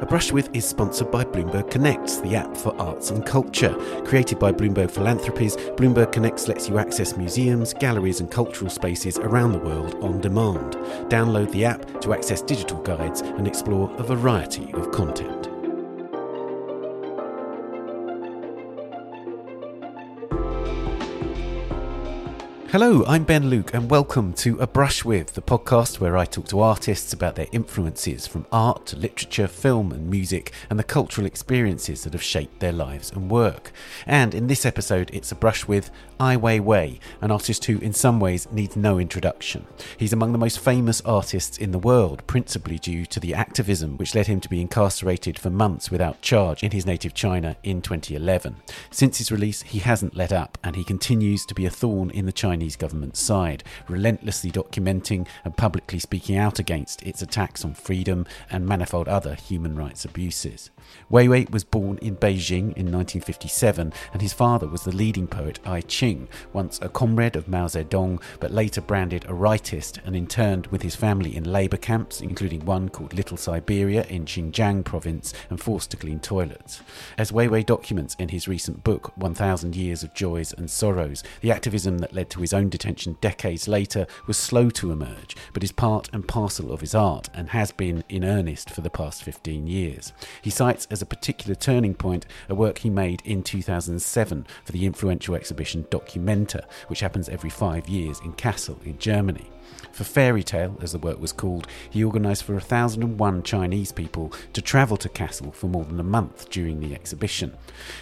A Brush With is sponsored by Bloomberg Connects, the app for arts and culture. Created by Bloomberg Philanthropies, Bloomberg Connects lets you access museums, galleries, and cultural spaces around the world on demand. Download the app to access digital guides and explore a variety of content. Hello, I'm Ben Luke, and welcome to A Brush With, the podcast where I talk to artists about their influences from art to literature, film, and music, and the cultural experiences that have shaped their lives and work. And in this episode, it's a brush with Ai Weiwei, an artist who, in some ways, needs no introduction. He's among the most famous artists in the world, principally due to the activism which led him to be incarcerated for months without charge in his native China in 2011. Since his release, he hasn't let up, and he continues to be a thorn in the Chinese Chinese government's side, relentlessly documenting and publicly speaking out against its attacks on freedom and manifold other human rights abuses. Weiwei was born in Beijing in 1957, and his father was the leading poet Ai Qing, once a comrade of Mao Zedong, but later branded a rightist and interned with his family in labour camps, including one called Little Siberia in Xinjiang province, and forced to clean toilets. As Weiwei documents in his recent book, 1000 Years of Joys and Sorrows, the activism that led to his his own detention decades later was slow to emerge, but is part and parcel of his art and has been in earnest for the past 15 years. He cites as a particular turning point a work he made in 2007 for the influential exhibition Documenta, which happens every five years in Kassel in Germany. For Fairy Tale, as the work was called, he organised for 1,001 Chinese people to travel to Kassel for more than a month during the exhibition.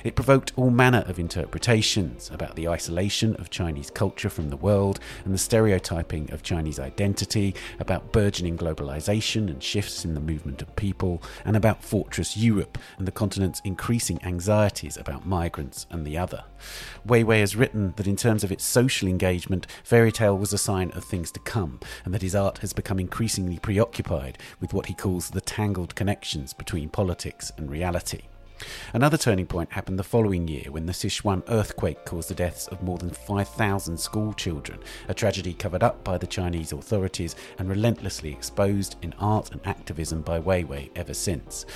It provoked all manner of interpretations about the isolation of Chinese culture from the world and the stereotyping of Chinese identity, about burgeoning globalisation and shifts in the movement of people, and about Fortress Europe and the continent's increasing anxieties about migrants and the other. Weiwei has written that in terms of its social engagement, Fairy Tale was a sign of things to come, and that his art has become increasingly preoccupied with what he calls the tangled connections between politics and reality. Another turning point happened the following year when the Sichuan earthquake caused the deaths of more than 5,000 school children, a tragedy covered up by the Chinese authorities and relentlessly exposed in art and activism by Weiwei ever since.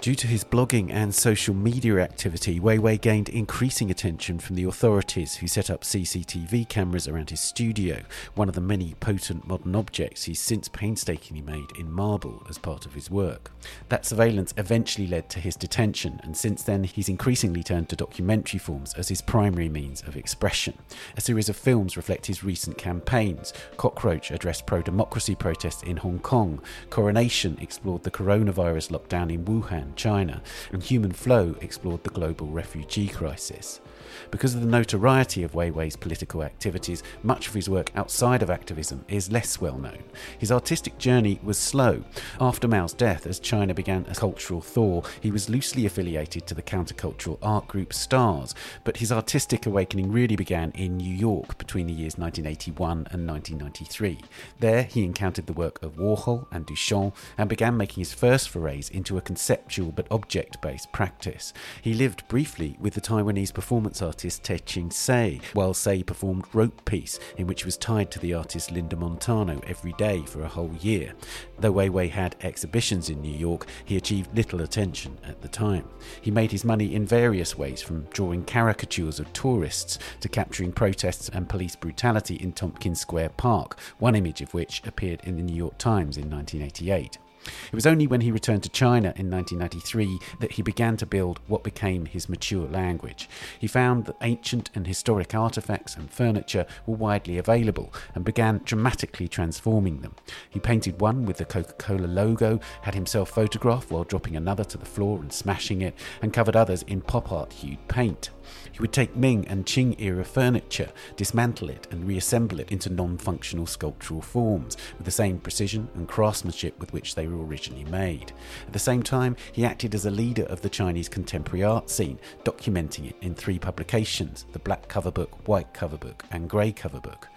Due to his blogging and social media activity, Weiwei gained increasing attention from the authorities who set up CCTV cameras around his studio, one of the many potent modern objects he's since painstakingly made in marble as part of his work. That surveillance eventually led to his detention and since then he's increasingly turned to documentary forms as his primary means of expression. A series of films reflect his recent campaigns. Cockroach addressed pro democracy protests in Hong Kong, Coronation explored the coronavirus lockdown in Wuhan, China, and Human Flow explored the global refugee crisis. Because of the notoriety of Weiwei's political activities, much of his work outside of activism is less well known. His artistic journey was slow. After Mao's death, as China began a cultural thaw, he was loosely affiliated to the countercultural art group Stars, but his artistic awakening really began in New York between the years 1981 and 1993. There, he encountered the work of Warhol and Duchamp and began making his first forays into a conceptual but object based practice. He lived briefly with the Taiwanese performance artist Tehching Hsieh, while Hsieh performed Rope Piece, in which he was tied to the artist Linda Montano every day for a whole year. Though Weiwei had exhibitions in New York, he achieved little attention at the time. He made his money in various ways, from drawing caricatures of tourists to capturing protests and police brutality in Tompkins Square Park, one image of which appeared in the New York Times in 1988. It was only when he returned to China in 1993 that he began to build what became his mature language. He found that ancient and historic artifacts and furniture were widely available and began dramatically transforming them. He painted one with the Coca Cola logo, had himself photographed while dropping another to the floor and smashing it, and covered others in pop art hued paint. He would take Ming and Qing era furniture, dismantle it, and reassemble it into non functional sculptural forms with the same precision and craftsmanship with which they were originally made. At the same time, he acted as a leader of the Chinese contemporary art scene, documenting it in three publications the black cover book, white cover book, and grey cover book.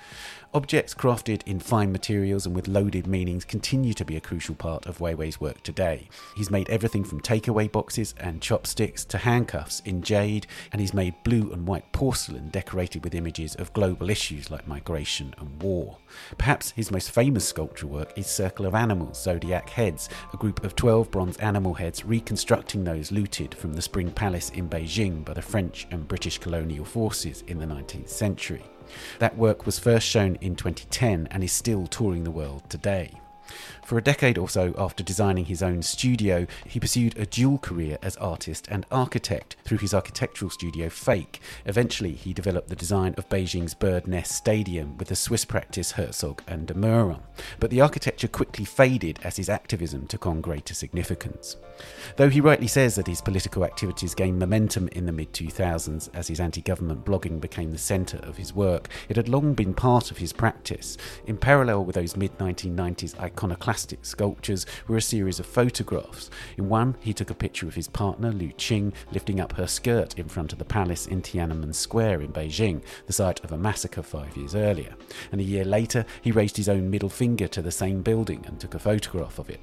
Objects crafted in fine materials and with loaded meanings continue to be a crucial part of Weiwei's work today. He's made everything from takeaway boxes and chopsticks to handcuffs in jade, and he's made blue and white porcelain decorated with images of global issues like migration and war. Perhaps his most famous sculpture work is Circle of Animals, Zodiac Heads, a group of 12 bronze animal heads reconstructing those looted from the Spring Palace in Beijing by the French and British colonial forces in the 19th century. That work was first shown in 2010 and is still touring the world today. For a decade or so after designing his own studio, he pursued a dual career as artist and architect through his architectural studio Fake. Eventually, he developed the design of Beijing's Bird Nest Stadium with the Swiss practice Herzog and de Meuron. But the architecture quickly faded as his activism took on greater significance. Though he rightly says that his political activities gained momentum in the mid 2000s as his anti government blogging became the centre of his work, it had long been part of his practice. In parallel with those mid 1990s iconoclastic sculptures were a series of photographs. In one, he took a picture of his partner, Lu Qing, lifting up her skirt in front of the palace in Tiananmen Square in Beijing, the site of a massacre five years earlier. And a year later, he raised his own middle finger to the same building and took a photograph of it.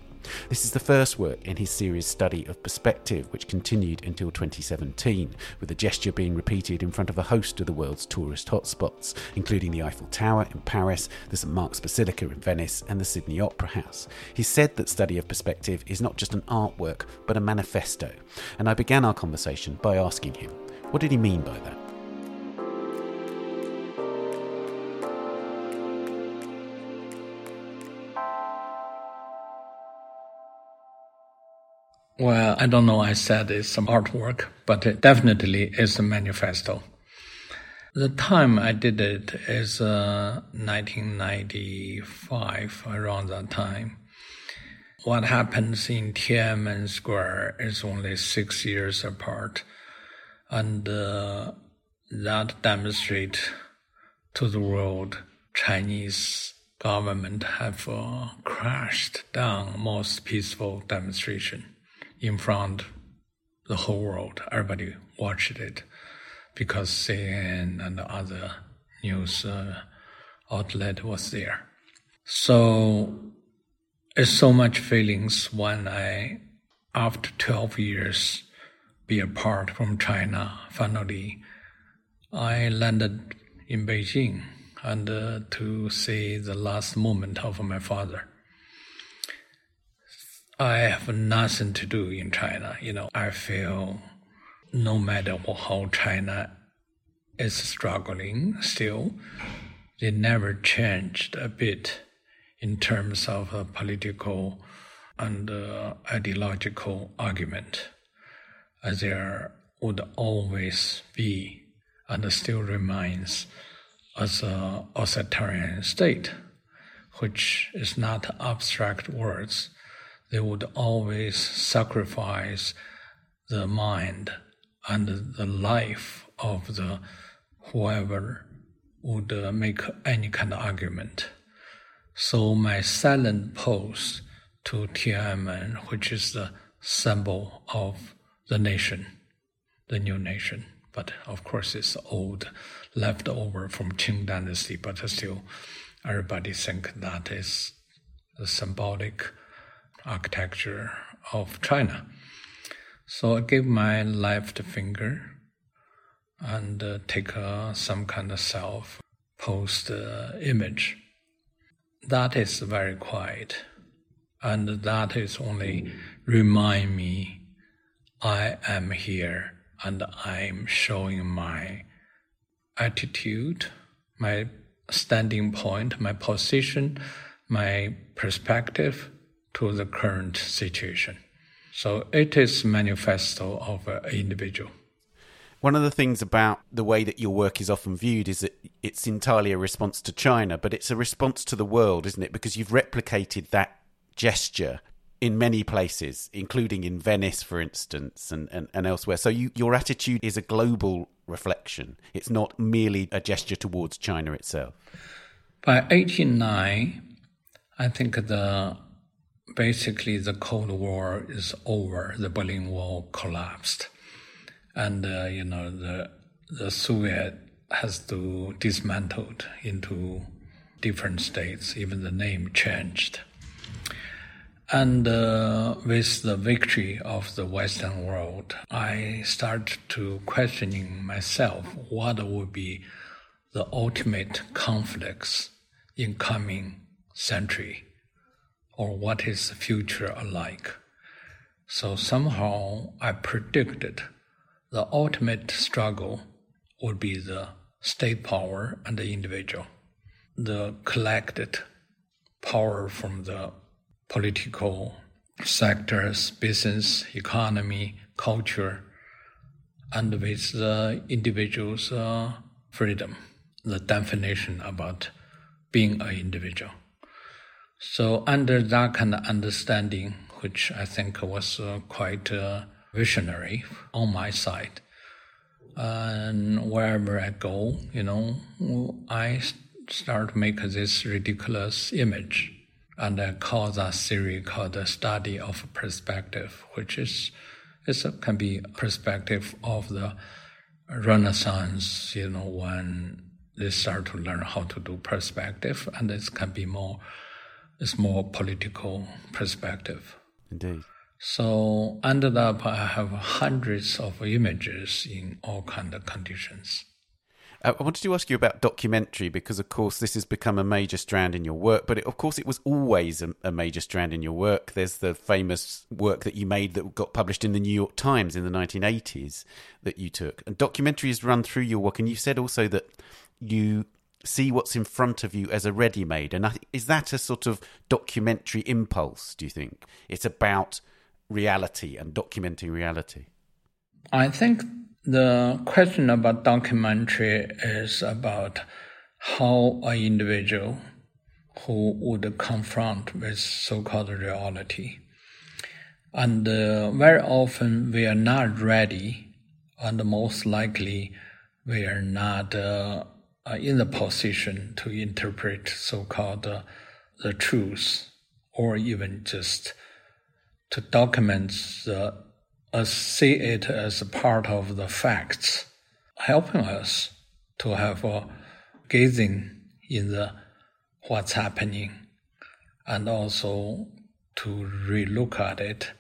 This is the first work in his series study of perspective, which continued until 2017, with the gesture being repeated in front of a host of the world's tourist hotspots, including the Eiffel Tower in Paris, the St Mark's Basilica in Venice, and the Sydney Opera House. He said that study of perspective is not just an artwork, but a manifesto, and I began our conversation by asking him, what did he mean by that? Well, I don't know. I said it's some artwork, but it definitely is a manifesto. The time I did it is uh, 1995, around that time. What happens in Tiananmen Square is only six years apart, and uh, that demonstrates to the world Chinese government have uh, crashed down most peaceful demonstration in front the whole world. Everybody watched it because CNN and other news uh, outlet was there. So it's so much feelings when I, after 12 years, be apart from China, finally, I landed in Beijing and uh, to see the last moment of my father. I have nothing to do in China. You know, I feel no matter how China is struggling still, they never changed a bit in terms of a political and uh, ideological argument. As there would always be and still remains as an authoritarian state, which is not abstract words they would always sacrifice the mind and the life of the whoever would uh, make any kind of argument. So my silent pose to Tiananmen, which is the symbol of the nation, the new nation, but of course it's old, left over from Qing dynasty, but still everybody think that is symbolic architecture of China. So I give my left finger and uh, take uh, some kind of self post uh, image. That is very quiet, and that is only remind me I am here and I'm showing my attitude, my standing point, my position, my perspective to the current situation. So it is manifesto of an individual. One of the things about the way that your work is often viewed is that it's entirely a response to China, but it's a response to the world, isn't it? Because you've replicated that gesture in many places, including in Venice, for instance, and, and, and elsewhere. So you, your attitude is a global reflection. It's not merely a gesture towards China itself. By 1809, I think the basically the Cold War is over. The Berlin Wall collapsed, and uh, you know the the Soviet has to dismantled into different states, even the name changed. And uh, with the victory of the Western world, I start to questioning myself what would be the ultimate conflicts in coming century, or what is the future alike. So somehow I predicted the ultimate struggle would be the state power and the individual, the collected power from the political sectors, business, economy, culture, and with the individual's uh, freedom, the definition about being an individual. So, under that kind of understanding, which I think was uh, quite uh, visionary on my side, and wherever I go, you know, I start to make this ridiculous image. And I call that theory called the study of perspective, which is it can be perspective of the Renaissance, you know, when they start to learn how to do perspective, and this can be more, it's more political perspective. Indeed. So ended up, I have hundreds of images in all kind of conditions. Uh, I wanted to ask you about documentary because, of course, this has become a major strand in your work. But it, of course, it was always a, a, major strand in your work. There's the famous work that you made that got published in the New York Times in the 1980s that you took. And documentary has run through your work. And you said also that you see what's in front of you as a ready made. And I, is that a sort of documentary impulse, do you think? It's about reality and documenting reality. I think the question about documentary is about how an individual who would confront with so-called reality. And uh, very often we are not ready, and most likely we are not uh, in the position to interpret so-called uh, the truth, or even just to document the uh, see it as a part of the facts, helping us to have a gazing in the what's happening and also to relook at it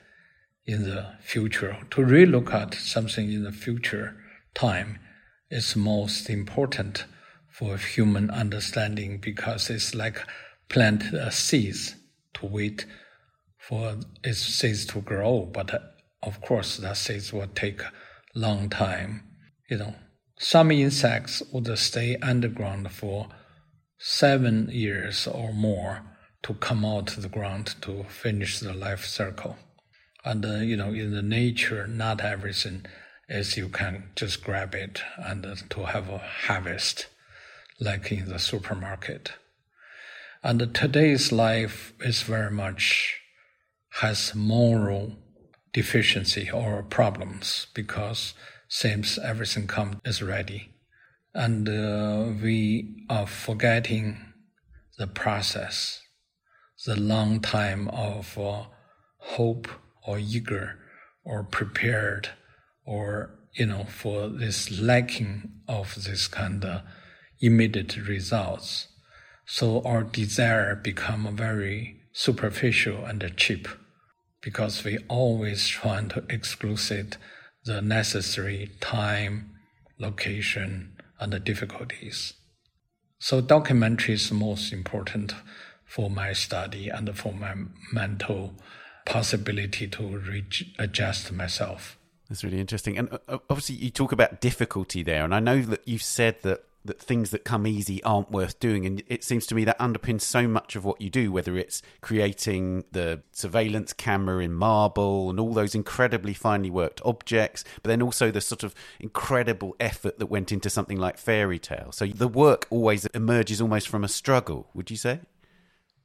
in the future. To relook at something in the future time is most important for human understanding because it's like plant a seeds to wait for its seeds to grow, but of course, that seeds will take long time. You know, some insects would stay underground for seven years or more to come out to the ground to finish the life cycle. And uh, you know, in the nature, not everything is you can just grab it and uh, to have a harvest, like in the supermarket. And today's life is very much has moral deficiency or problems because seems everything comes is ready. And uh, we are forgetting the process, the long time of uh, hope or eager or prepared or, you know, for this lacking of this kind of immediate results. So our desire become very superficial and cheap because we always try to exclude the necessary time, location, and the difficulties. So documentary is most important for my study and for my mental possibility to adjust myself. That's really interesting. And uh, obviously, you talk about difficulty there. And I know that you've said that that things that come easy aren't worth doing. And it seems to me that underpins so much of what you do, whether it's creating the surveillance camera in marble and all those incredibly finely worked objects, but then also the sort of incredible effort that went into something like fairy tale. So the work always emerges almost from a struggle, would you say?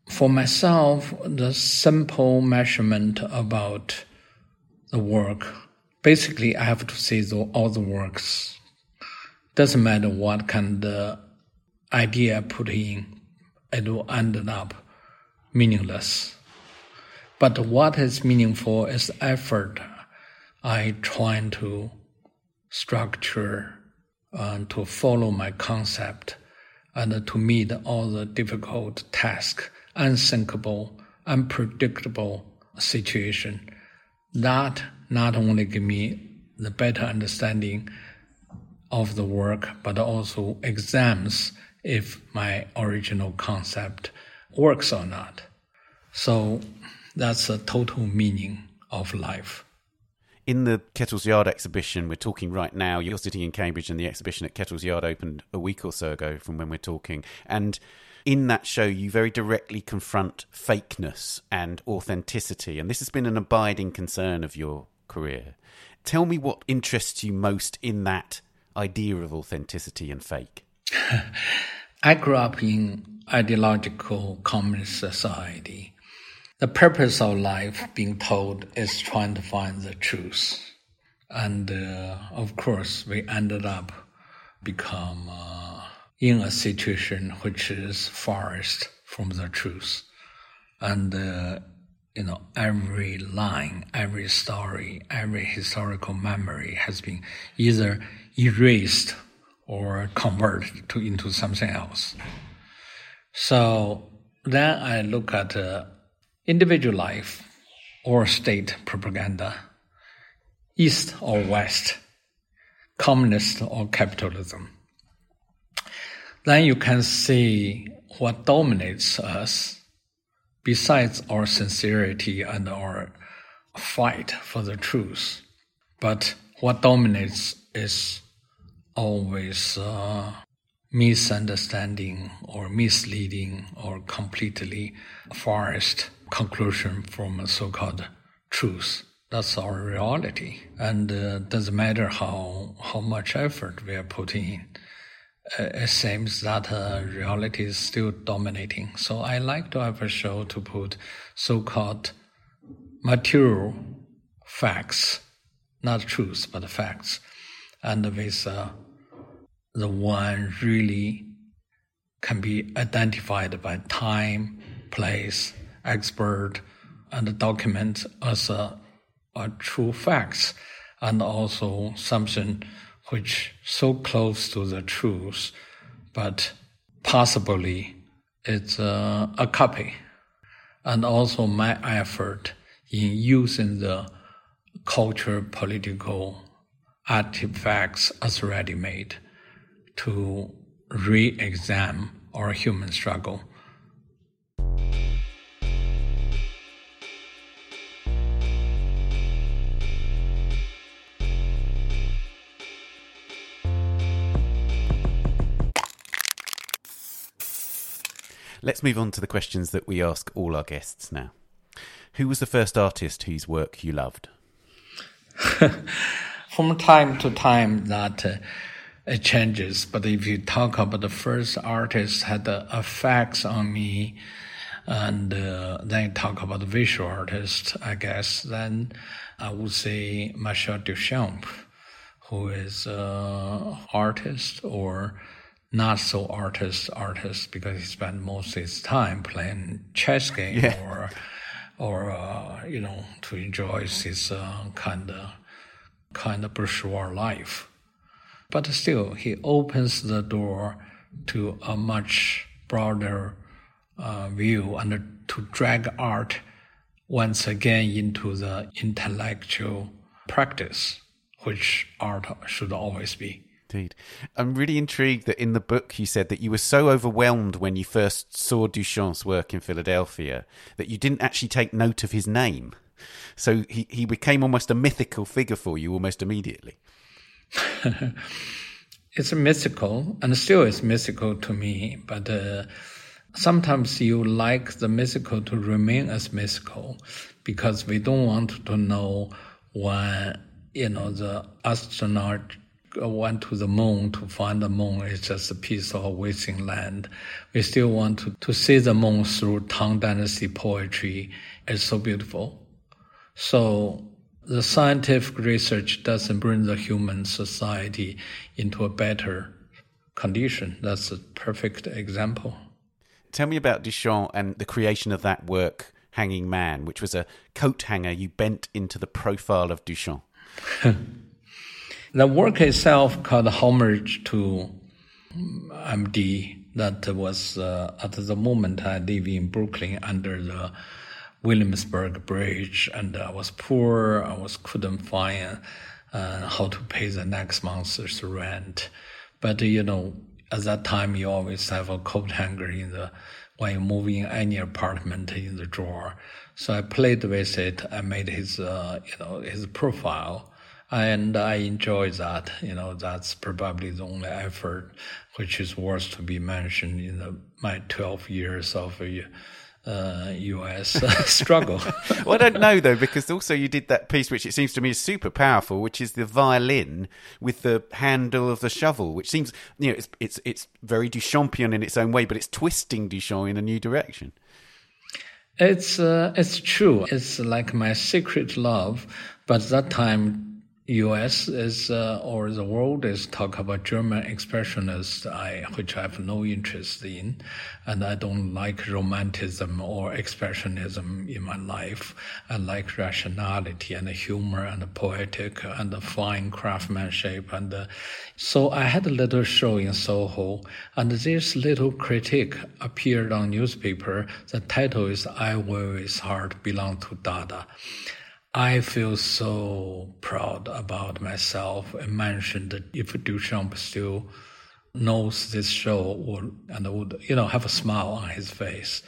For myself, the simple measurement about the work, basically, I have to say the, all the works doesn't matter what kind of idea I put in, it will end up meaningless. But what is meaningful is the effort I try to structure and uh, to follow my concept and to meet all the difficult tasks, unthinkable, unpredictable situation. That not only give me the better understanding of the work, but also exams if my original concept works or not. So that's the total meaning of life. In the Kettle's Yard exhibition, we're talking right now. You're sitting in Cambridge, and the exhibition at Kettle's Yard opened a week or so ago from when we're talking. And in that show, you very directly confront fakeness and authenticity. And this has been an abiding concern of your career. Tell me what interests you most in that idea of authenticity and fake. I grew up in ideological communist society. The purpose of life being told is trying to find the truth. And uh, of course, we ended up become uh, in a situation which is farthest from the truth. And uh, you know, every line, every story, every historical memory has been either erased or converted to, into something else. So then I look at uh, individual life or state propaganda, East or West, communist or capitalism. Then you can see what dominates us besides our sincerity and our fight for the truth. But what dominates is always uh, misunderstanding or misleading or completely forced conclusion from a so-called truth. That's our reality, and uh, doesn't matter how how much effort we are putting in it seems that uh, reality is still dominating. So I like to have a show to put so-called material facts, not truths, but facts, and with uh, the one really can be identified by time, place, expert, and document as a, a true facts, and also something which so close to the truth, but possibly it's a, a copy. And also my effort in using the culture political artifacts as ready-made to re-examine our human struggle Let's move on to the questions that we ask all our guests now. Who was the first artist whose work you loved? From time to time, that uh, it changes. But if you talk about the first artist had the effects on me, and uh, then talk about the visual artist, I guess, then I would say Marcel Duchamp, who is uh, artist or not so artist artist because he spent most of his time playing chess game yeah. or or uh, you know to enjoy his uh, kind of kind of bourgeois life. But still, he opens the door to a much broader uh, view and to drag art once again into the intellectual practice, which art should always be. Indeed. I'm really intrigued that in the book you said that you were so overwhelmed when you first saw Duchamp's work in Philadelphia that you didn't actually take note of his name. So he, he became almost a mythical figure for you almost immediately. it's mystical, and still it's mystical to me, but uh, sometimes you like the mystical to remain as mystical because we don't want to know when, you know, the astronaut went to the moon to find the moon is just a piece of wasting land. We still want to, to see the moon through Tang Dynasty poetry. It's so beautiful. So the scientific research doesn't bring the human society into a better condition. That's a perfect example. Tell me about Duchamp and the creation of that work, Hanging Man, which was a coat hanger you bent into the profile of Duchamp. The work itself called homage to MD that was uh, at the moment I live in Brooklyn under the Williamsburg Bridge, and I was poor. I was couldn't find uh, how to pay the next month's rent. But you know, at that time, you always have a coat hanger in the when you move in any apartment in the drawer. So I played with it. I made his, uh, you know, his profile, and I enjoy that. You know, that's probably the only effort which is worth to be mentioned in the, my 12 years of uh, US struggle. well, I don't know though, because also you did that piece, which it seems to me is super powerful, which is the violin with the handle of the shovel, which seems, you know, it's it's it's very Duchampian in its own way, but it's twisting Duchamp in a new direction. It's uh, it's true. It's like my secret love, but that time U.S. is uh, or the world is talk about German expressionists, I, which I have no interest in, and I don't like romanticism or expressionism in my life. I like rationality and humor and poetic and the fine craftsmanship, and uh, so I had a little show in Soho, and this little critique appeared on newspaper. The title is "I Will His Heart Belong to Dada." I feel so proud about myself. I mentioned that if Duchamp still knows this show would, and would, you know, have a smile on his face.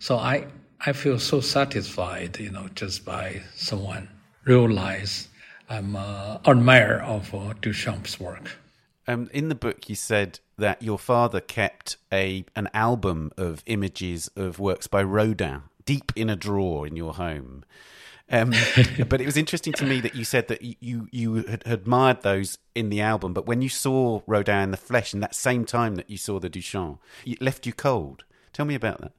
So I, I feel so satisfied, you know, just by someone realize I'm an admirer of uh, Duchamp's work. Um, in the book, you said that your father kept a an album of images of works by Rodin deep in a drawer in your home. Um, but it was interesting to me that you said that you you had admired those in the album, but when you saw Rodin in the flesh, in that same time that you saw the Duchamp, it left you cold. Tell me about that.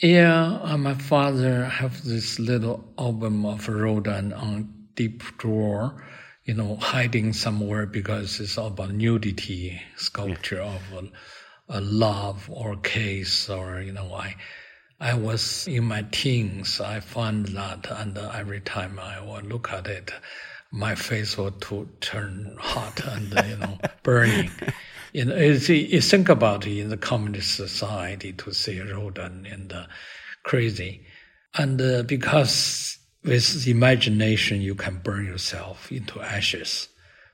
Yeah, uh, my father have this little album of Rodin on deep drawer, you know, hiding somewhere because it's all about nudity sculpture yeah. of a, a love or case or you know I I was in my teens. I found that, and every time I would look at it, my face would to turn hot and you know burning. You know, you think about it in the communist society to see Rodin and uh, crazy, and uh, because with imagination you can burn yourself into ashes.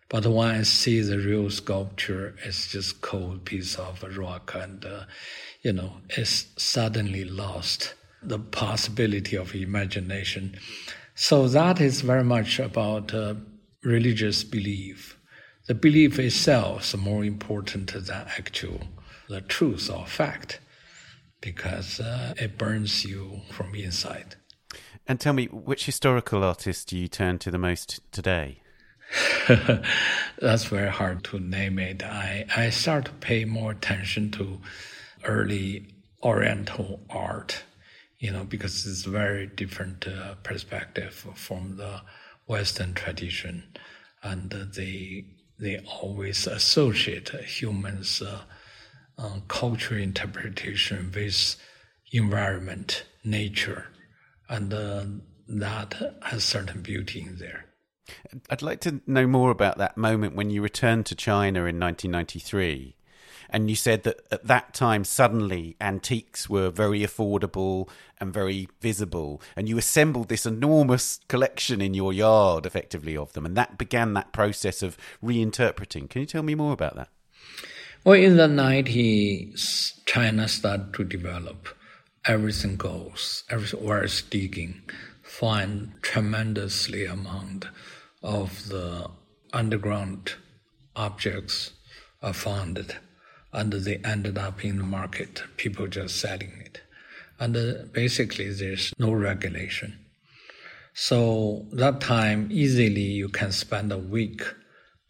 But when I see the real sculpture, it's just cold piece of rock and. Uh, you know, is suddenly lost the possibility of imagination. So that is very much about uh, religious belief. The belief itself is more important than actual the truth or fact, because uh, it burns you from inside. And tell me, which historical artist do you turn to the most today? That's very hard to name it. I, I start to pay more attention to early Oriental art, you know, because it's a very different uh, perspective from the Western tradition, and they they always associate humans' uh, uh, cultural interpretation with environment, nature, and uh, that has certain beauty in there. I'd like to know more about that moment when you returned to China in 1993 and you said that at that time suddenly antiques were very affordable and very visible and you assembled this enormous collection in your yard effectively of them and that began that process of reinterpreting. Can you tell me more about that? Well in the 90s china started to develop everything goes everywhere is digging find tremendously amount of the underground objects are found and they ended up in the market, people just selling it. And basically, there's no regulation. So that time, easily you can spend a week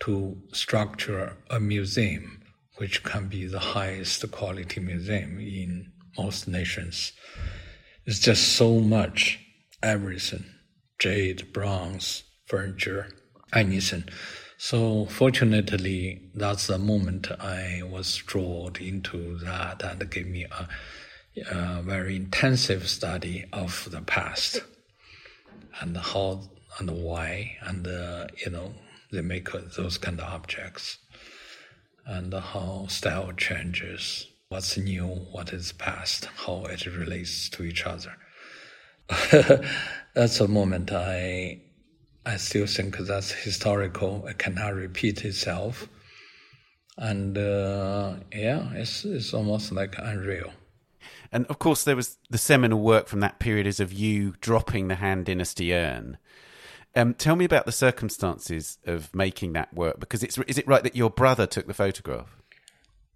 to structure a museum, which can be the highest quality museum in most nations. It's just so much, everything, jade, bronze, furniture, anything. So fortunately, that's the moment I was drawn into that and gave me a, a very intensive study of the past and how and why and uh, you know they make those kind of objects and how style changes what's new, what is past, how it relates to each other. that's a moment I I still think that's historical. It cannot repeat itself, and uh, yeah, it's it's almost like unreal. And of course, there was the seminal work from that period is of you dropping the Han Dynasty urn. Um, tell me about the circumstances of making that work, because it's is it right that your brother took the photograph?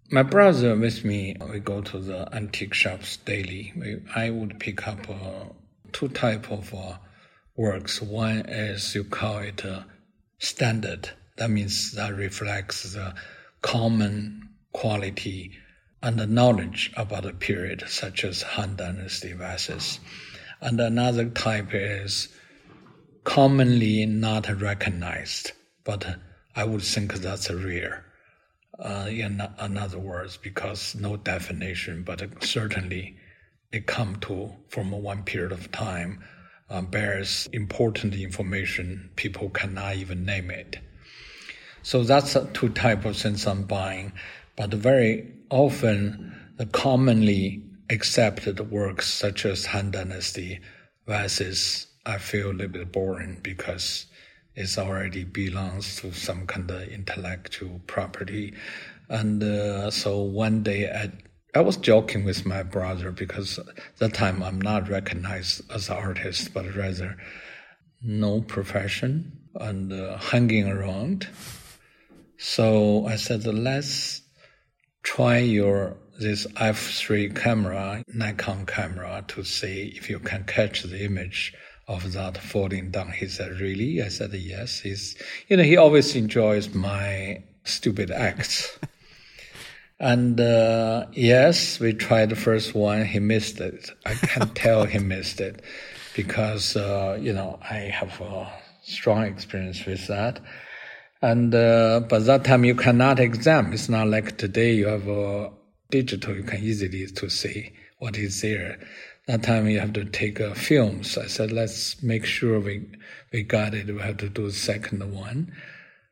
My brother with me, we go to the antique shops daily. We, I would pick up uh, two type of uh, works. One is you call it uh, standard. That means that reflects the common quality and the knowledge about a period, such as Han Dynasty vases. And another type is commonly not recognized, but I would think that's rare uh, in, in other words, because no definition, but certainly it come to from one period of time uh, bears important information. People cannot even name it. So that's two type of things I'm buying, but very often the commonly accepted works such as Han Dynasty versus I feel a little bit boring because it already belongs to some kind of intellectual property. And uh, so one day I, I was joking with my brother because that time I'm not recognized as an artist, but rather no profession and uh, hanging around. So I said, let's try your this f3 camera, Nikon camera, to see if you can catch the image of that falling down. He said, Really? I said, Yes. He's, you know, he always enjoys my stupid acts. and uh, yes, we tried the first one. He missed it. I can tell he missed it because, uh, you know, I have a strong experience with that. And, uh, but that time you cannot examine. It's not like today you have a digital, you can easily to see what is there that time you have to take uh, films. I said, let's make sure we we got it. We have to do the second one,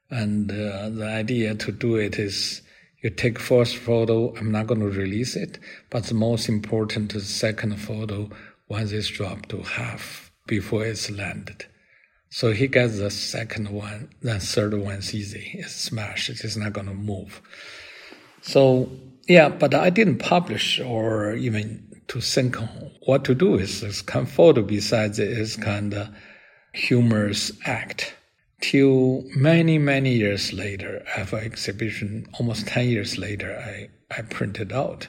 and uh, the idea to do it is you take first photo. I'm not going to release it, but the most important is second photo once it's dropped to half before it's landed. So he gets the second one, the third one's easy. It's smashed. It's not going to move. So yeah, but I didn't publish or even to think what to do with this kind of photo besides it is kind of humorous act. Till many, many years later, after exhibition, almost 10 years later, I, I printed out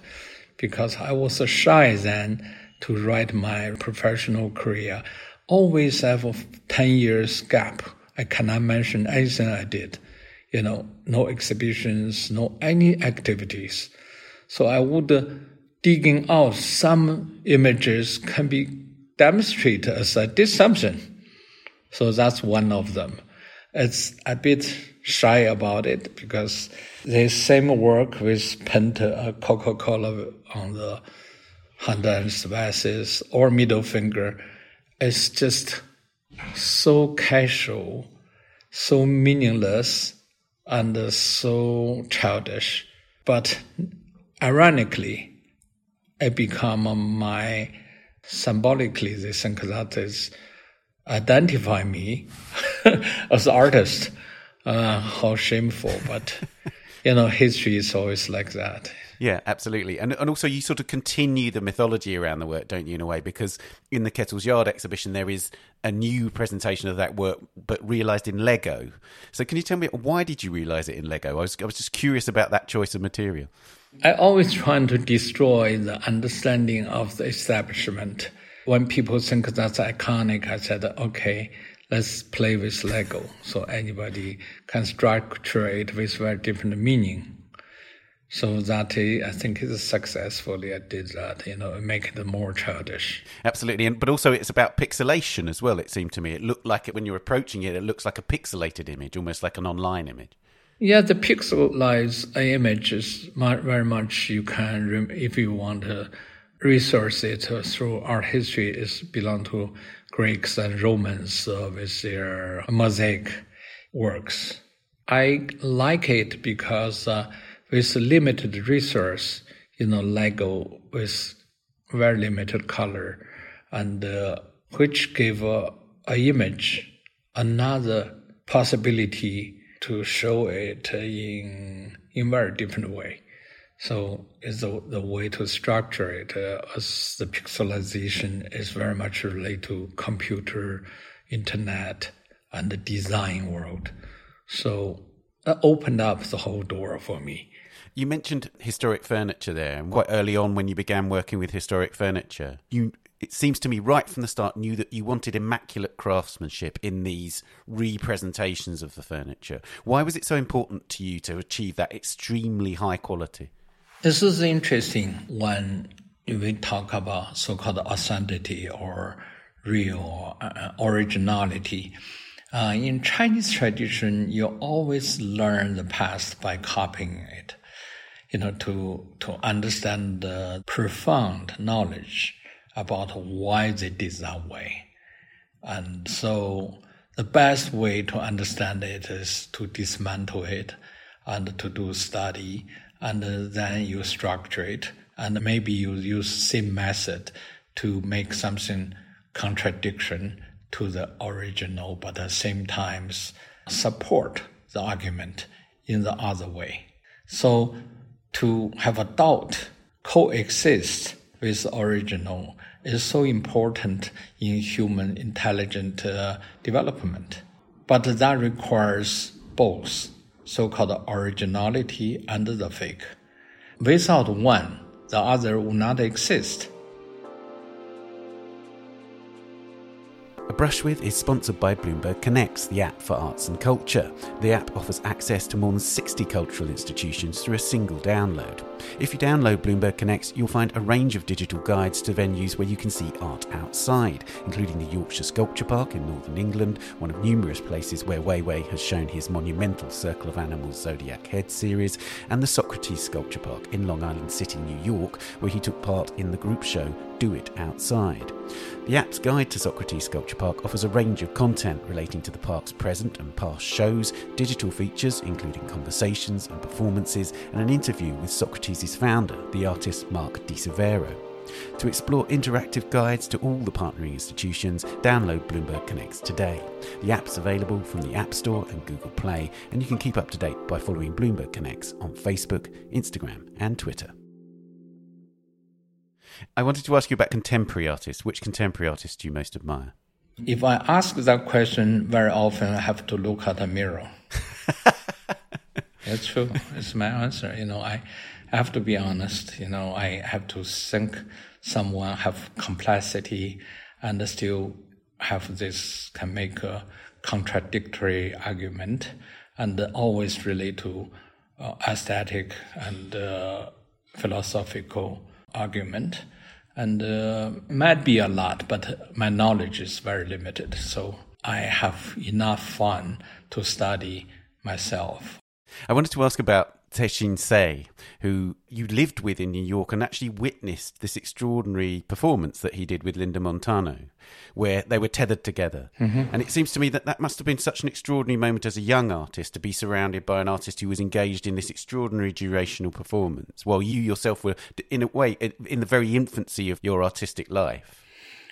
because I was so shy then to write my professional career. Always have a 10 years gap. I cannot mention anything I did. You know, no exhibitions, no any activities. So I would uh, digging out some images can be demonstrated as I did something. So that's one of them. It's a bit shy about it because the same work with paint a uh, Coca-Cola on the hands, vases or middle finger is just so casual, so meaningless, and so childish. But ironically, it become my symbolically the is identify me as an artist. Uh, how shameful, but you know, history is always like that. Yeah, absolutely. And and also you sort of continue the mythology around the work, don't you, in a way? Because in the Kettle's Yard exhibition there is a new presentation of that work but realised in Lego. So can you tell me why did you realise it in Lego? I was I was just curious about that choice of material. I always try to destroy the understanding of the establishment. When people think that's iconic, I said, okay, let's play with Lego. So anybody can structure it with very different meaning. So that eh, I think is successfully I did that, you know, make it more childish. Absolutely, and but also it's about pixelation as well. It seemed to me it looked like it when you're approaching it. It looks like a pixelated image, almost like an online image. Yeah, the pixelized image is very much you can, if you want to resource it through art history, it belong to Greeks and Romans uh, with their mosaic works. I like it because uh, with limited resource, you know, Lego with very limited color, and uh, which give a, a image another possibility to show it in in very different way. So is the, the way to structure it uh, as the pixelization is very much related to computer, internet, and the design world. So that opened up the whole door for me. You mentioned historic furniture there, quite early on when you began working with historic furniture, you it seems to me right from the start knew that you wanted immaculate craftsmanship in these representations of the furniture. Why was it so important to you to achieve that extremely high quality? This is interesting when we talk about so-called authenticity or real uh, originality. Uh, in Chinese tradition, you always learn the past by copying it. You know, to to understand the profound knowledge about why they did that way. And so the best way to understand it is to dismantle it and to do study and then you structure it and maybe you use same method to make something contradiction to the original but at the same times support the argument in the other way. So to have a doubt coexist with original is so important in human intelligent uh, development. But that requires both so-called originality and the fake. Without one, the other will not exist. A Brush With is sponsored by Bloomberg Connects, the app for arts and culture. The app offers access to more than 60 cultural institutions through a single download. If you download Bloomberg Connects, you'll find a range of digital guides to venues where you can see art outside, including the Yorkshire Sculpture Park in northern England, one of numerous places where Weiwei has shown his monumental Circle of Animals Zodiac Head series, and the Socrates Sculpture Park in Long Island City, New York, where he took part in the group show Do It Outside. The app's guide to Socrates Sculpture Park offers a range of content relating to the park's present and past shows, digital features including conversations and performances, and an interview with Socrates' founder, the artist Mark di Suvero. To explore interactive guides to all the partnering institutions, download Bloomberg Connects today. The app's available from the App Store and Google Play, and you can keep up to date by following Bloomberg Connects on Facebook, Instagram, and Twitter. I wanted to ask you about contemporary artists. Which contemporary artists do you most admire? If I ask that question very often, I have to look at a mirror. That's true. It's my answer. You know, I have to be honest. You know, I have to think someone have complexity and still have this can make a contradictory argument and always relate to uh, aesthetic and uh, philosophical argument and uh, might be a lot, but my knowledge is very limited. So I have enough fun to study myself. I wanted to ask about Tehching Hsieh, who you lived with in New York and actually witnessed this extraordinary performance that he did with Linda Montano, where they were tethered together. Mm-hmm. And it seems to me that that must have been such an extraordinary moment as a young artist to be surrounded by an artist who was engaged in this extraordinary durational performance, while you yourself were, in a way, in the very infancy of your artistic life.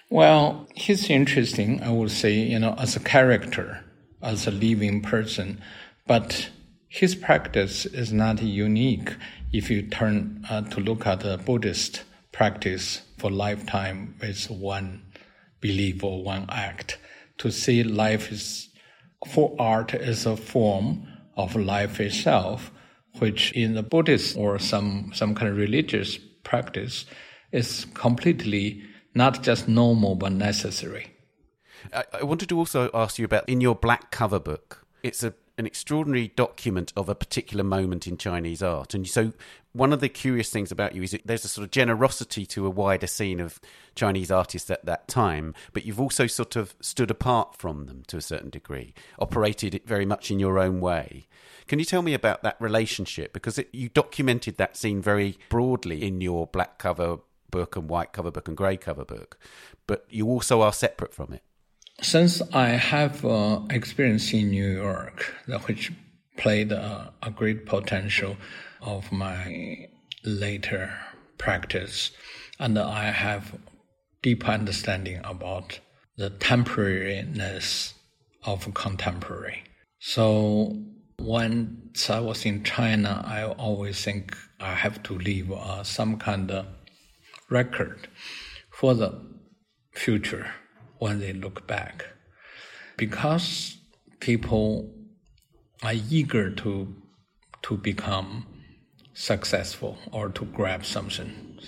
Well, he's interesting, I would say, you know, as a character, as a living person, but his practice is not unique if you turn uh, to look at the Buddhist practice for lifetime with one belief or one act. To see life is for art is a form of life itself, which in the Buddhist or some, some kind of religious practice is completely not just normal but necessary. I, I wanted to also ask you about in your black cover book. It's a an extraordinary document of a particular moment in Chinese art. And so, one of the curious things about you is there's a sort of generosity to a wider scene of Chinese artists at that time, but you've also sort of stood apart from them to a certain degree, operated it very much in your own way. Can you tell me about that relationship? Because it, you documented that scene very broadly in your black cover book and white cover book and grey cover book, but you also are separate from it since I have uh, experience in New York, which played a, a great potential of my later practice, and I have deep understanding about the temporariness of contemporary. So once I was in China, I always think I have to leave uh, some kind of record for the future when they look back. Because people are eager to to become successful or to grab something.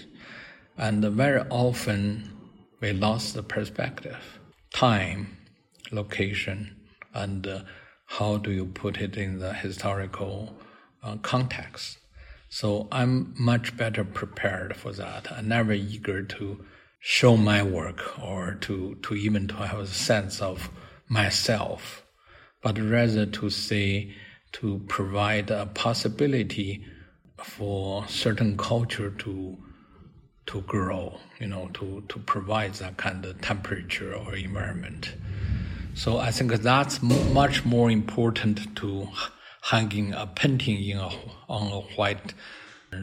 And very often we lost the perspective, time, location, and uh, how do you put it in the historical uh, context. So I'm much better prepared for that. I'm never eager to show my work or to, to even to have a sense of myself, but rather to say, to provide a possibility for certain culture to to grow, you know, to, to provide that kind of temperature or environment. So I think that's m- much more important to hanging a painting in a, on a white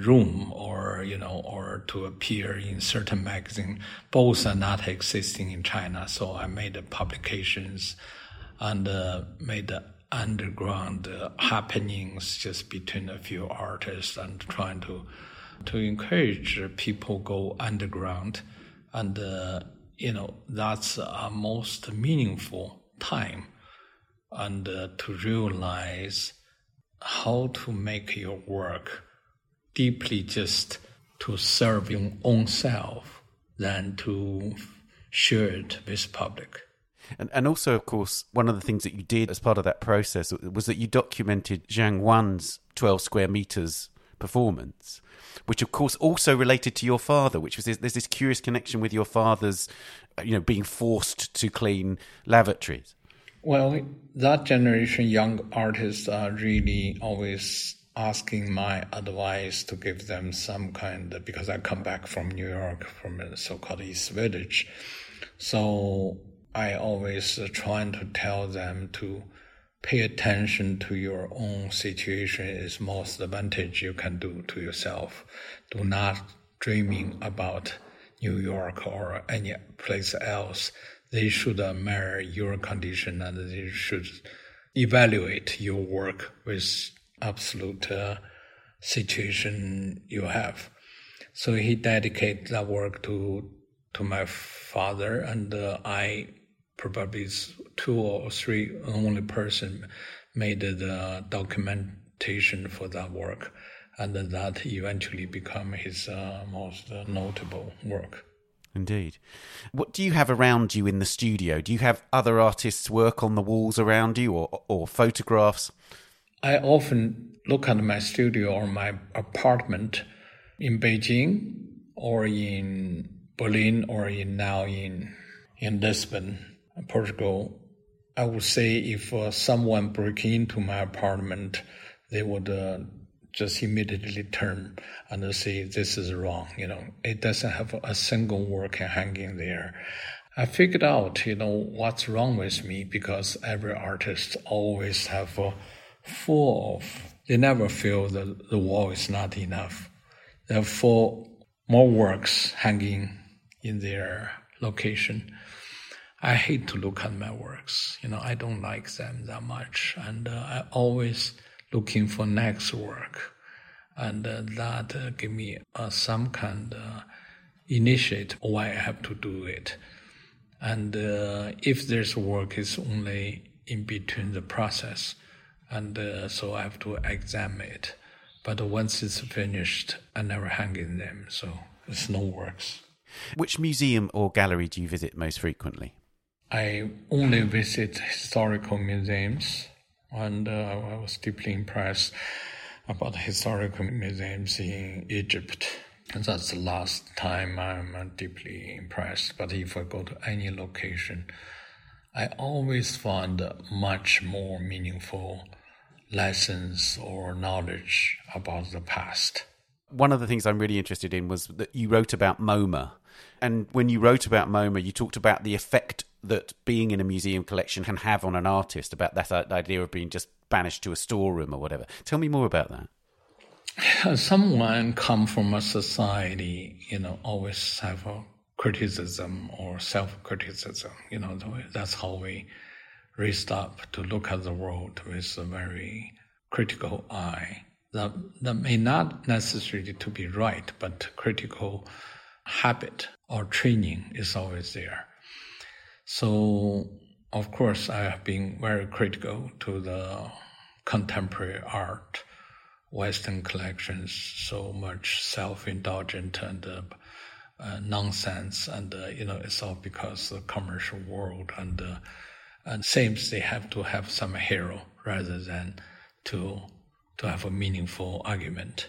room or you know or to appear in certain magazine. Both are not existing in china so i made publications and uh, made underground uh, happenings just between a few artists and trying to to encourage people go underground. And uh, you know that's a most meaningful time. And uh, to realize how to make your work deeply just to serve your own self than to share it with public and, and also, of course, one of the things that you did as part of that process was that you documented Zhang Huan's 12 square meters performance, which of course also related to your father, which was this, there's this curious connection with your father's, uh, you know, being forced to clean lavatories. Well, that generation young artists are really always asking my advice to give them some kind of, because I come back from New York from a so-called East Village. So I always trying to tell them to pay attention to your own situation is most advantage you can do to yourself. Do not dreaming about New York or any place else. They should mirror your condition and they should evaluate your work with absolute uh, situation you have. So he dedicated that work to to my father, and uh, I probably two or three only person made the documentation for that work, and that eventually become his uh, most notable work. Indeed. What do you have around you in the studio? Do you have other artists' work on the walls around you, or or photographs? I often look at my studio or my apartment in Beijing or in Berlin or in now in in Lisbon Portugal, I would say if uh, someone broke into my apartment, they would uh, just immediately turn and say this is wrong. You know, it doesn't have a single work hanging there. I figured out, you know, what's wrong with me because every artist always have a full of. They never feel that the wall is not enough. They have four more works hanging in their location. I hate to look at my works. You know, I don't like them that much, and uh, I always looking for next work, and uh, that uh, give me uh, some kind of initiate why I have to do it. And uh, if this work, is only in between the process, and uh, so I have to examine it. But once it's finished, I never hang in them, so it's no works. Which museum or gallery do you visit most frequently? I only visit historical museums, and uh, I was deeply impressed about historical museums in Egypt. And that's the last time I'm uh, deeply impressed. But if I go to any location, I always find much more meaningful lessons or knowledge about the past. One of the things I'm really interested in was that you wrote about MoMA. And when you wrote about MoMA, you talked about the effect that being in a museum collection can have on an artist about that idea of being just banished to a storeroom or whatever. Tell me more about that. someone come from a society, you know, always have a criticism or self-criticism. You know, that's how we raised up to look at the world with a very critical eye. That that may not necessarily to be right, but critical habit or training is always there. So, of course, I have been very critical to the contemporary art Western collections so much self-indulgent and uh, uh, nonsense, and uh, you know it's all because the commercial world and uh, and seems they have to have some hero rather than to to have a meaningful argument,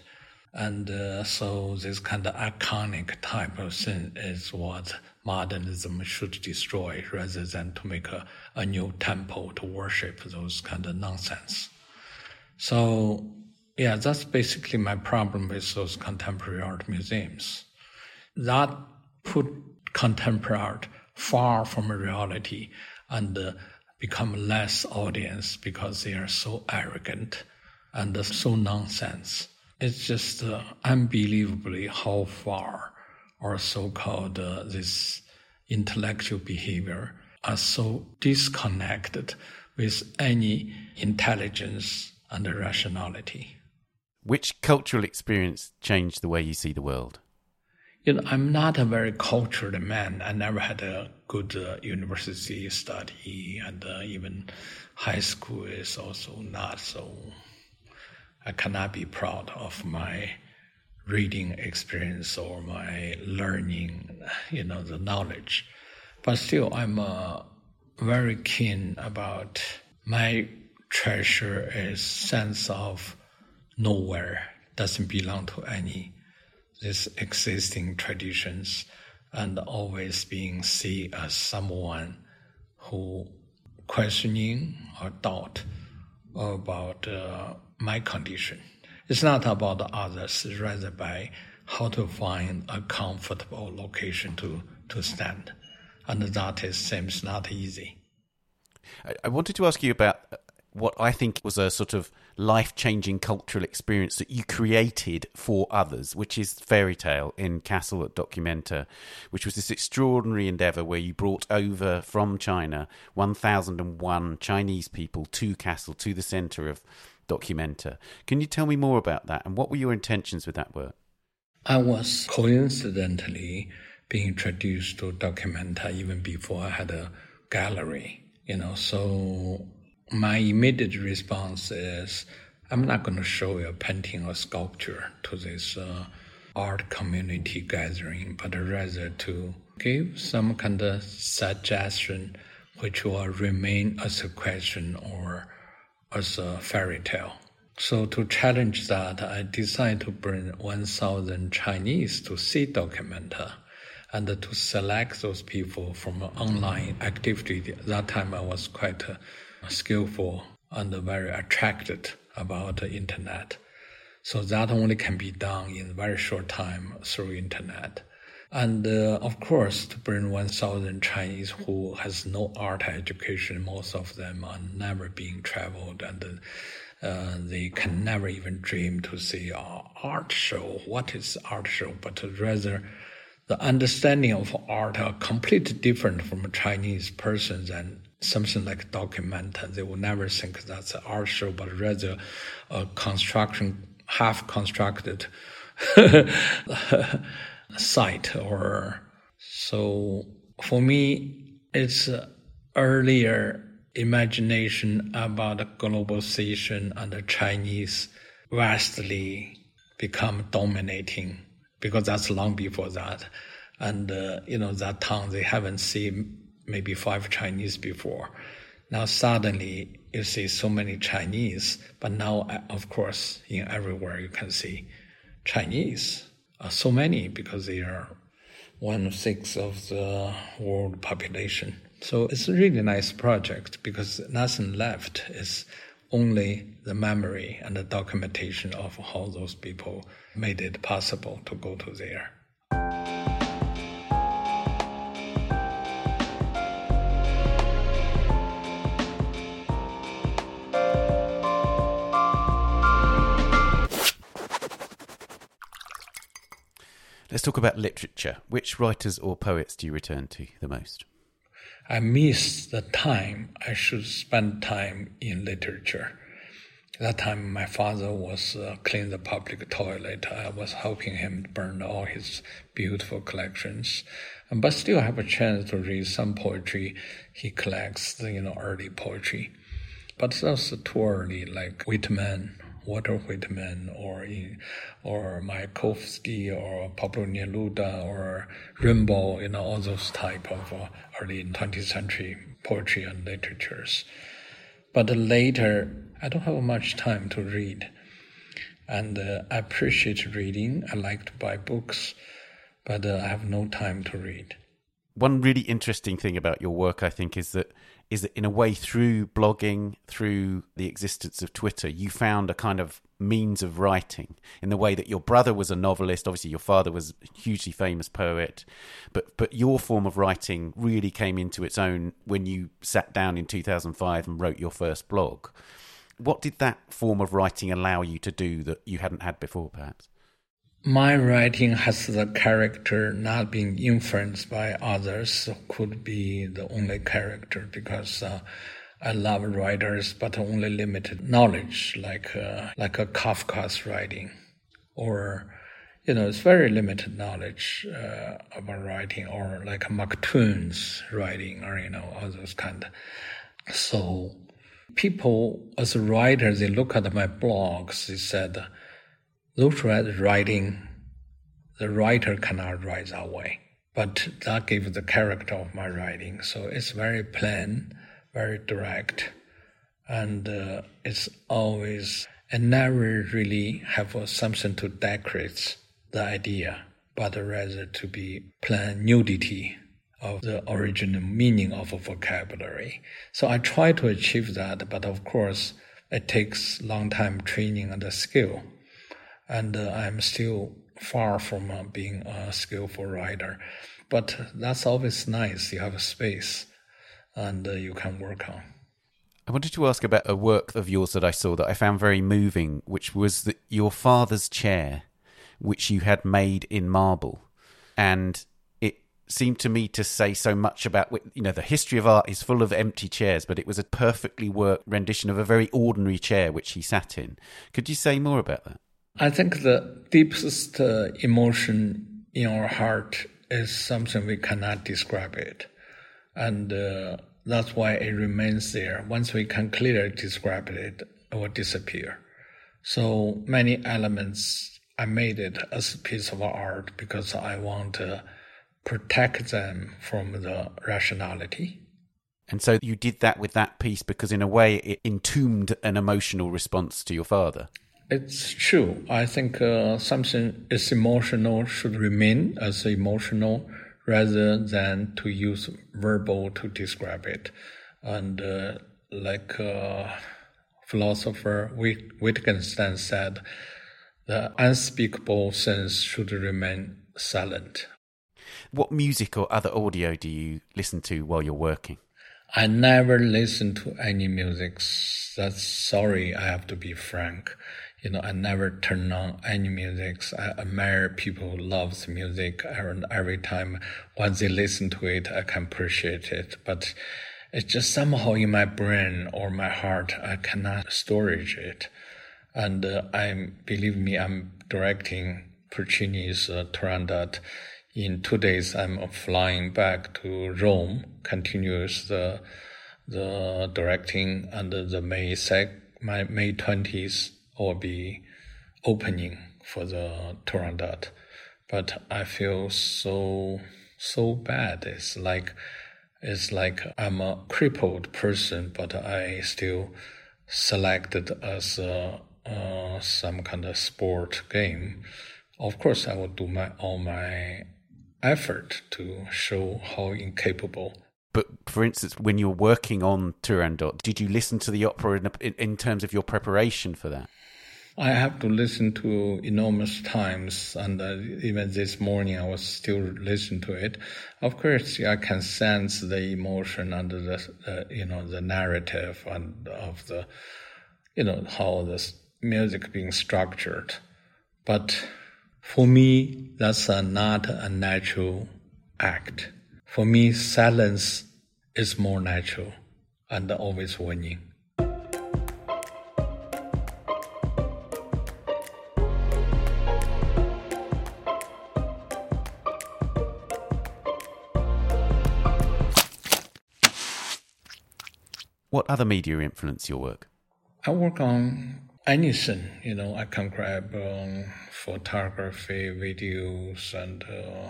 and uh, so this kind of iconic type of thing is what modernism should destroy rather than to make a, a new temple to worship those kind of nonsense. So yeah, that's basically my problem with those contemporary art museums. That put contemporary art far from reality and uh, become less audience because they are so arrogant and uh, so nonsense. It's just uh, unbelievably how far our so-called uh, this intellectual behavior are so disconnected with any intelligence and rationality. Which cultural experience changed the way you see the world? You know, I'm not a very cultured man. I never had a good uh, university study, and uh, even high school is also not so. I cannot be proud of my reading experience or my learning, you know, the knowledge. But still, I'm uh, very keen about my treasure is sense of nowhere, doesn't belong to any these existing traditions, and always being seen as someone who questioning or doubt about uh, my condition. It's not about others, rather by how to find a comfortable location to, to stand. And that is, seems not easy. I, I wanted to ask you about what I think was a sort of life changing cultural experience that you created for others, which is Fairy Tale in Kassel at Documenta, which was this extraordinary endeavor where you brought over from China 1001 Chinese people to Kassel, to the center of Documenta. Can you tell me more about that and what were your intentions with that work? I was coincidentally being introduced to Documenta even before I had a gallery, you know, so my immediate response is I'm not going to show you a painting or sculpture to this uh, art community gathering, but rather to give some kind of suggestion which will remain as a question or as a fairy tale. So to challenge that, I decided to bring 1,000 Chinese to see Documenta and to select those people from online activity. That time I was quite uh, skillful and very attracted about the internet. So that only can be done in a very short time through internet. And uh, of course, to bring 1,000 Chinese who has no art education, most of them are never being traveled and uh, they can never even dream to see an art show. What is art show? But rather, the understanding of art are completely different from Chinese persons and something like document. They will never think that's art show, but rather a construction, half constructed site or so for me it's earlier imagination about globalization and the chinese vastly become dominating because that's long before that and uh, you know that town they haven't seen maybe five Chinese before. Now suddenly you see so many Chinese, but now of course in everywhere you can see Chinese. Uh, so many because they are one sixth of the world population. So it's a really nice project because nothing left is only the memory and the documentation of how those people made it possible to go to there. Let's talk about literature. Which writers or poets do you return to the most? I miss the time I should spend time in literature. That time, my father was uh, cleaning the public toilet. I was helping him burn all his beautiful collections, but still have a chance to read some poetry. He collects, you know, early poetry, but that's too early, like Whitman Walter Whitman or or Mayakovsky or Pablo Neruda or Rimbaud, you know, all those type of uh, early 20th century poetry and literatures. But later, I don't have much time to read. And uh, I appreciate reading. I like to buy books, but uh, I have no time to read. One really interesting thing about your work, I think, is that is that in a way through blogging, through the existence of Twitter, you found a kind of means of writing in the way that your brother was a novelist. Obviously, your father was a hugely famous poet, but but your form of writing really came into its own when you sat down in 2005 and wrote your first blog. What did that form of writing allow you to do that you hadn't had before, perhaps? My writing has the character not being influenced by others could be the only character because uh, I love writers but only limited knowledge like uh, like a Kafka's writing. Or you know it's very limited knowledge uh, about writing or like Mark Twain's writing or you know all those kind. So people as a writer they look at my blogs they said those writing, the writer cannot write that way. But that gives the character of my writing. So it's very plain, very direct, and uh, it's always, and never really have something to decorate the idea, but rather to be plain nudity of the original meaning of a vocabulary. So I try to achieve that, but of course, it takes long time training and skill and uh, I'm still far from uh, being a skillful rider. But that's always nice. You have a space, and uh, you can work on. I wanted to ask about a work of yours that I saw that I found very moving, which was the, your father's chair, which you had made in marble, and it seemed to me to say so much about you know the history of art is full of empty chairs, but it was a perfectly worked rendition of a very ordinary chair which he sat in. Could you say more about that? I think the deepest uh, emotion in our heart is something we cannot describe it. And uh, that's why it remains there. Once we can clearly describe it, it will disappear. So many elements, I made it as a piece of art because I want to protect them from the rationality. And so you did that with that piece because, in a way, it entombed an emotional response to your father. It's true. I think uh, something is emotional should remain as emotional rather than to use verbal to describe it. And uh, like uh, philosopher Wittgenstein said, the unspeakable sense should remain silent. What music or other audio do you listen to while you're working? I never listen to any music. That's sorry, I have to be frank you know, I never turn on any music. I admire people who love music, and every time once they listen to it, I can appreciate it. But it's just somehow in my brain or my heart, I cannot storage it. And uh, I'm, believe me, I'm directing Puccini's uh, Turandot. In two days, I'm flying back to Rome, continues the the directing, under the May sec, my May twentieth or be opening for the Turandot. But I feel so so bad. It's like it's like I'm a crippled person, but I still selected as a, uh, some kind of sport game. Of course, I will do my all my effort to show how incapable but for instance, when you're working on Turandot, did you listen to the opera in, in, in, terms of your preparation for that? I have to listen to enormous times, and uh, even this morning I was still listening to it. Of course, I can sense the emotion and the uh, you know the narrative and of the you know how the music being structured, but For me, that's a, not a natural act. For me, silence is more natural and always winning. What other media influence your work? I work on anything, you know, I can grab um, photography, videos, and uh,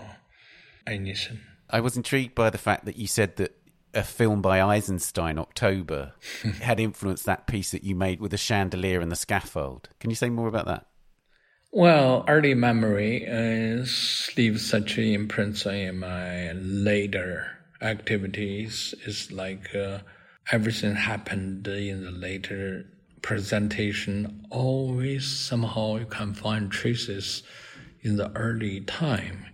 anything. I was intrigued by the fact that you said that a film by Eisenstein, October, had influenced that piece that you made with the chandelier and the scaffold. Can you say more about that? Well, early memory is, leaves such an impression in my later activities. It's like uh, everything happened in the later presentation. Always somehow you can find traces in the early time.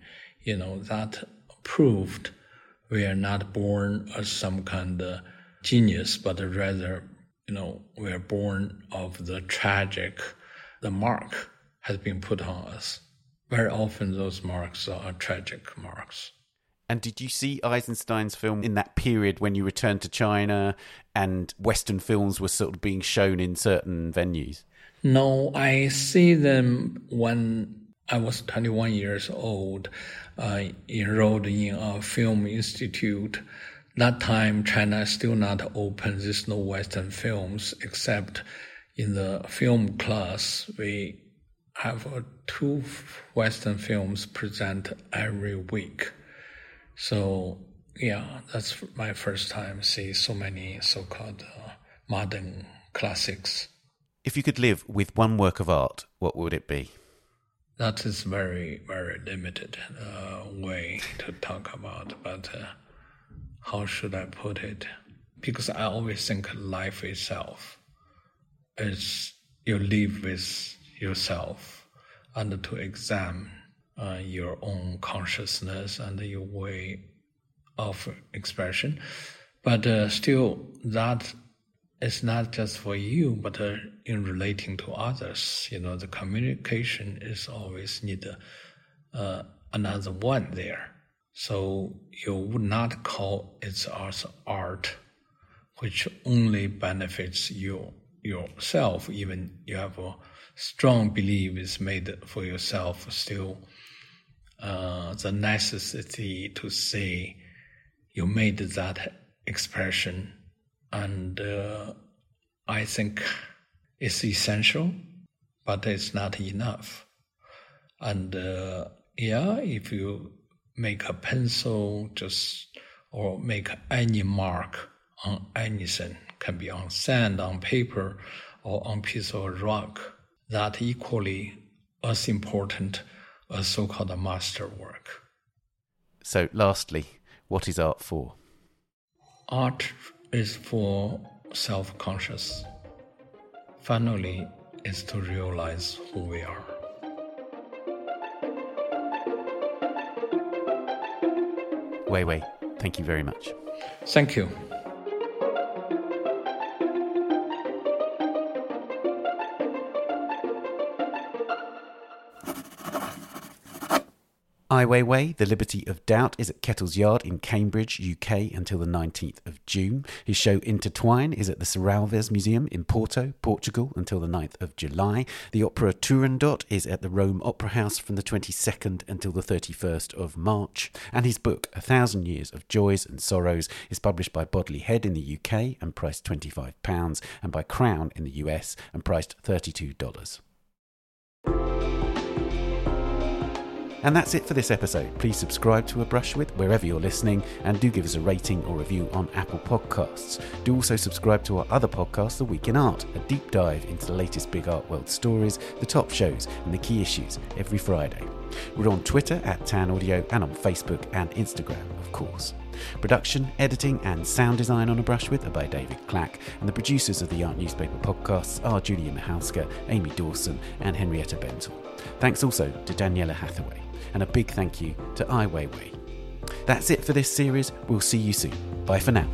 You know that proved we are not born as some kind of genius, but rather, you know, we are born of the tragic. The mark has been put on us. Very often, those marks are tragic marks. And did you see Eisenstein's film in that period when you returned to China and Western films were sort of being shown in certain venues? No, I see them when I was 21 years old, uh, enrolled in a film institute. That time, China is still not open. There's no Western films except in the film class. We have two Western films present every week. So yeah, that's my first time see so many so-called uh, modern classics. If you could live with one work of art, what would it be? That is very very limited uh, way to talk about, but uh, how should I put it? Because I always think life itself is you live with yourself and to examine uh, your own consciousness and your way of expression. But uh, still, that is not just for you, but uh, in relating to others. You know, the communication is always need uh, another one there. So you would not call it as art, which only benefits you yourself. Even you have a strong belief is made for yourself. Still, uh, the necessity to say you made that expression, and uh, I think it's essential, but it's not enough. And uh, yeah, if you make a pencil, just or make any mark on anything, can be on sand, on paper, or on piece of rock, that equally as important as so-called masterwork. So, lastly, what is art for? Art is for self-conscious. Finally, is to realize who we are. Wei Wei, thank you very much. Thank you. Ai Weiwei, The Liberty of Doubt, is at Kettle's Yard in Cambridge, UK until the 19th of June. His show Intertwine is at the Serralves Museum in Porto, Portugal until the 9th of July. The opera Turandot is at the Rome Opera House from the 22nd until the 31st of March. And his book, A Thousand Years of Joys and Sorrows, is published by Bodley Head in the UK and priced £25 and by Crown in the US and priced $32. And that's it for this episode. Please subscribe to A Brush With wherever you're listening and do give us a rating or review on Apple Podcasts. Do also subscribe to our other podcast, The Week in Art, a deep dive into the latest big art world stories, the top shows, and the key issues every Friday. We're on Twitter at Tan Audio and on Facebook and Instagram, of course. Production, editing, and sound design on A Brush With are by David Clack, and the producers of the Art Newspaper podcasts are Julia Michalska, Amy Dawson, and Henrietta Bentel. Thanks also to Daniela Hathaway and a big thank you to Ai Weiwei. That's it for this series. We'll see you soon. Bye for now.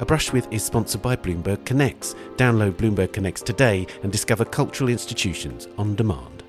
A Brush With is sponsored by Bloomberg Connects. Download Bloomberg Connects today and discover cultural institutions on demand.